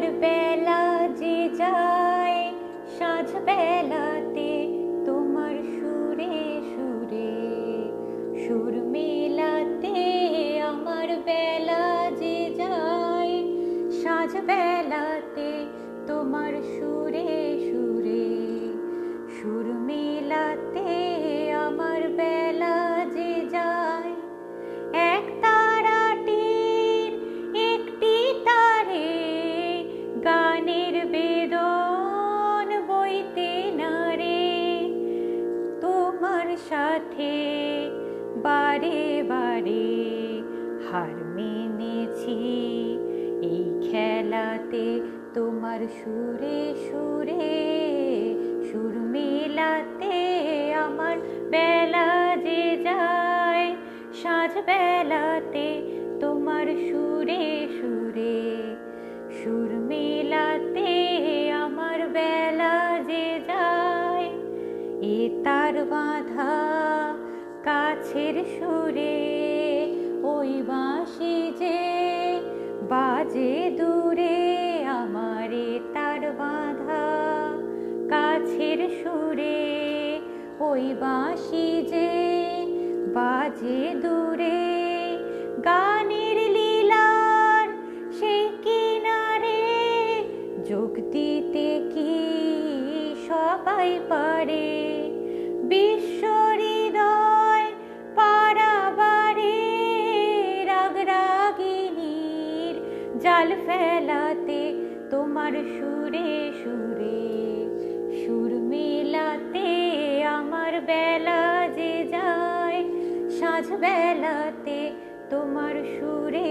আমার বেলা যে যায়, সাঁঝ বেলাতে তোমার সুরে সুরে। সুর মেলাতে আমার বেলা যে যায়, সাঁঝ বেলাতে তোমার সুরে সুরে। সুর সাথে বারে বারে হার মেনেছি। এই খেলাতে তোমার সুরে সুরে, সুর মেলাতে আমার বেলা যে যায় সাঁঝ বেলাতে তোমার সুরে সুরে, সুর মেলাতে আমার বেলা যে যায়। এ তার বাঁধা কাছের সুরে ওই বাঁশি যে বাজে দূরে আমারে তার বাঁধা কাছের সুরে ওই বাঁশি যে বাজে দূরে গানের লীলার সেই কিনারে যোগ দিতে কি সবাই পারে? জাল ফেলাতে তোমার সুরে সুরে, সুর মেলাতে আমার বেলা যে যায়, সাঁঝ বেলাতে তোমার সুরে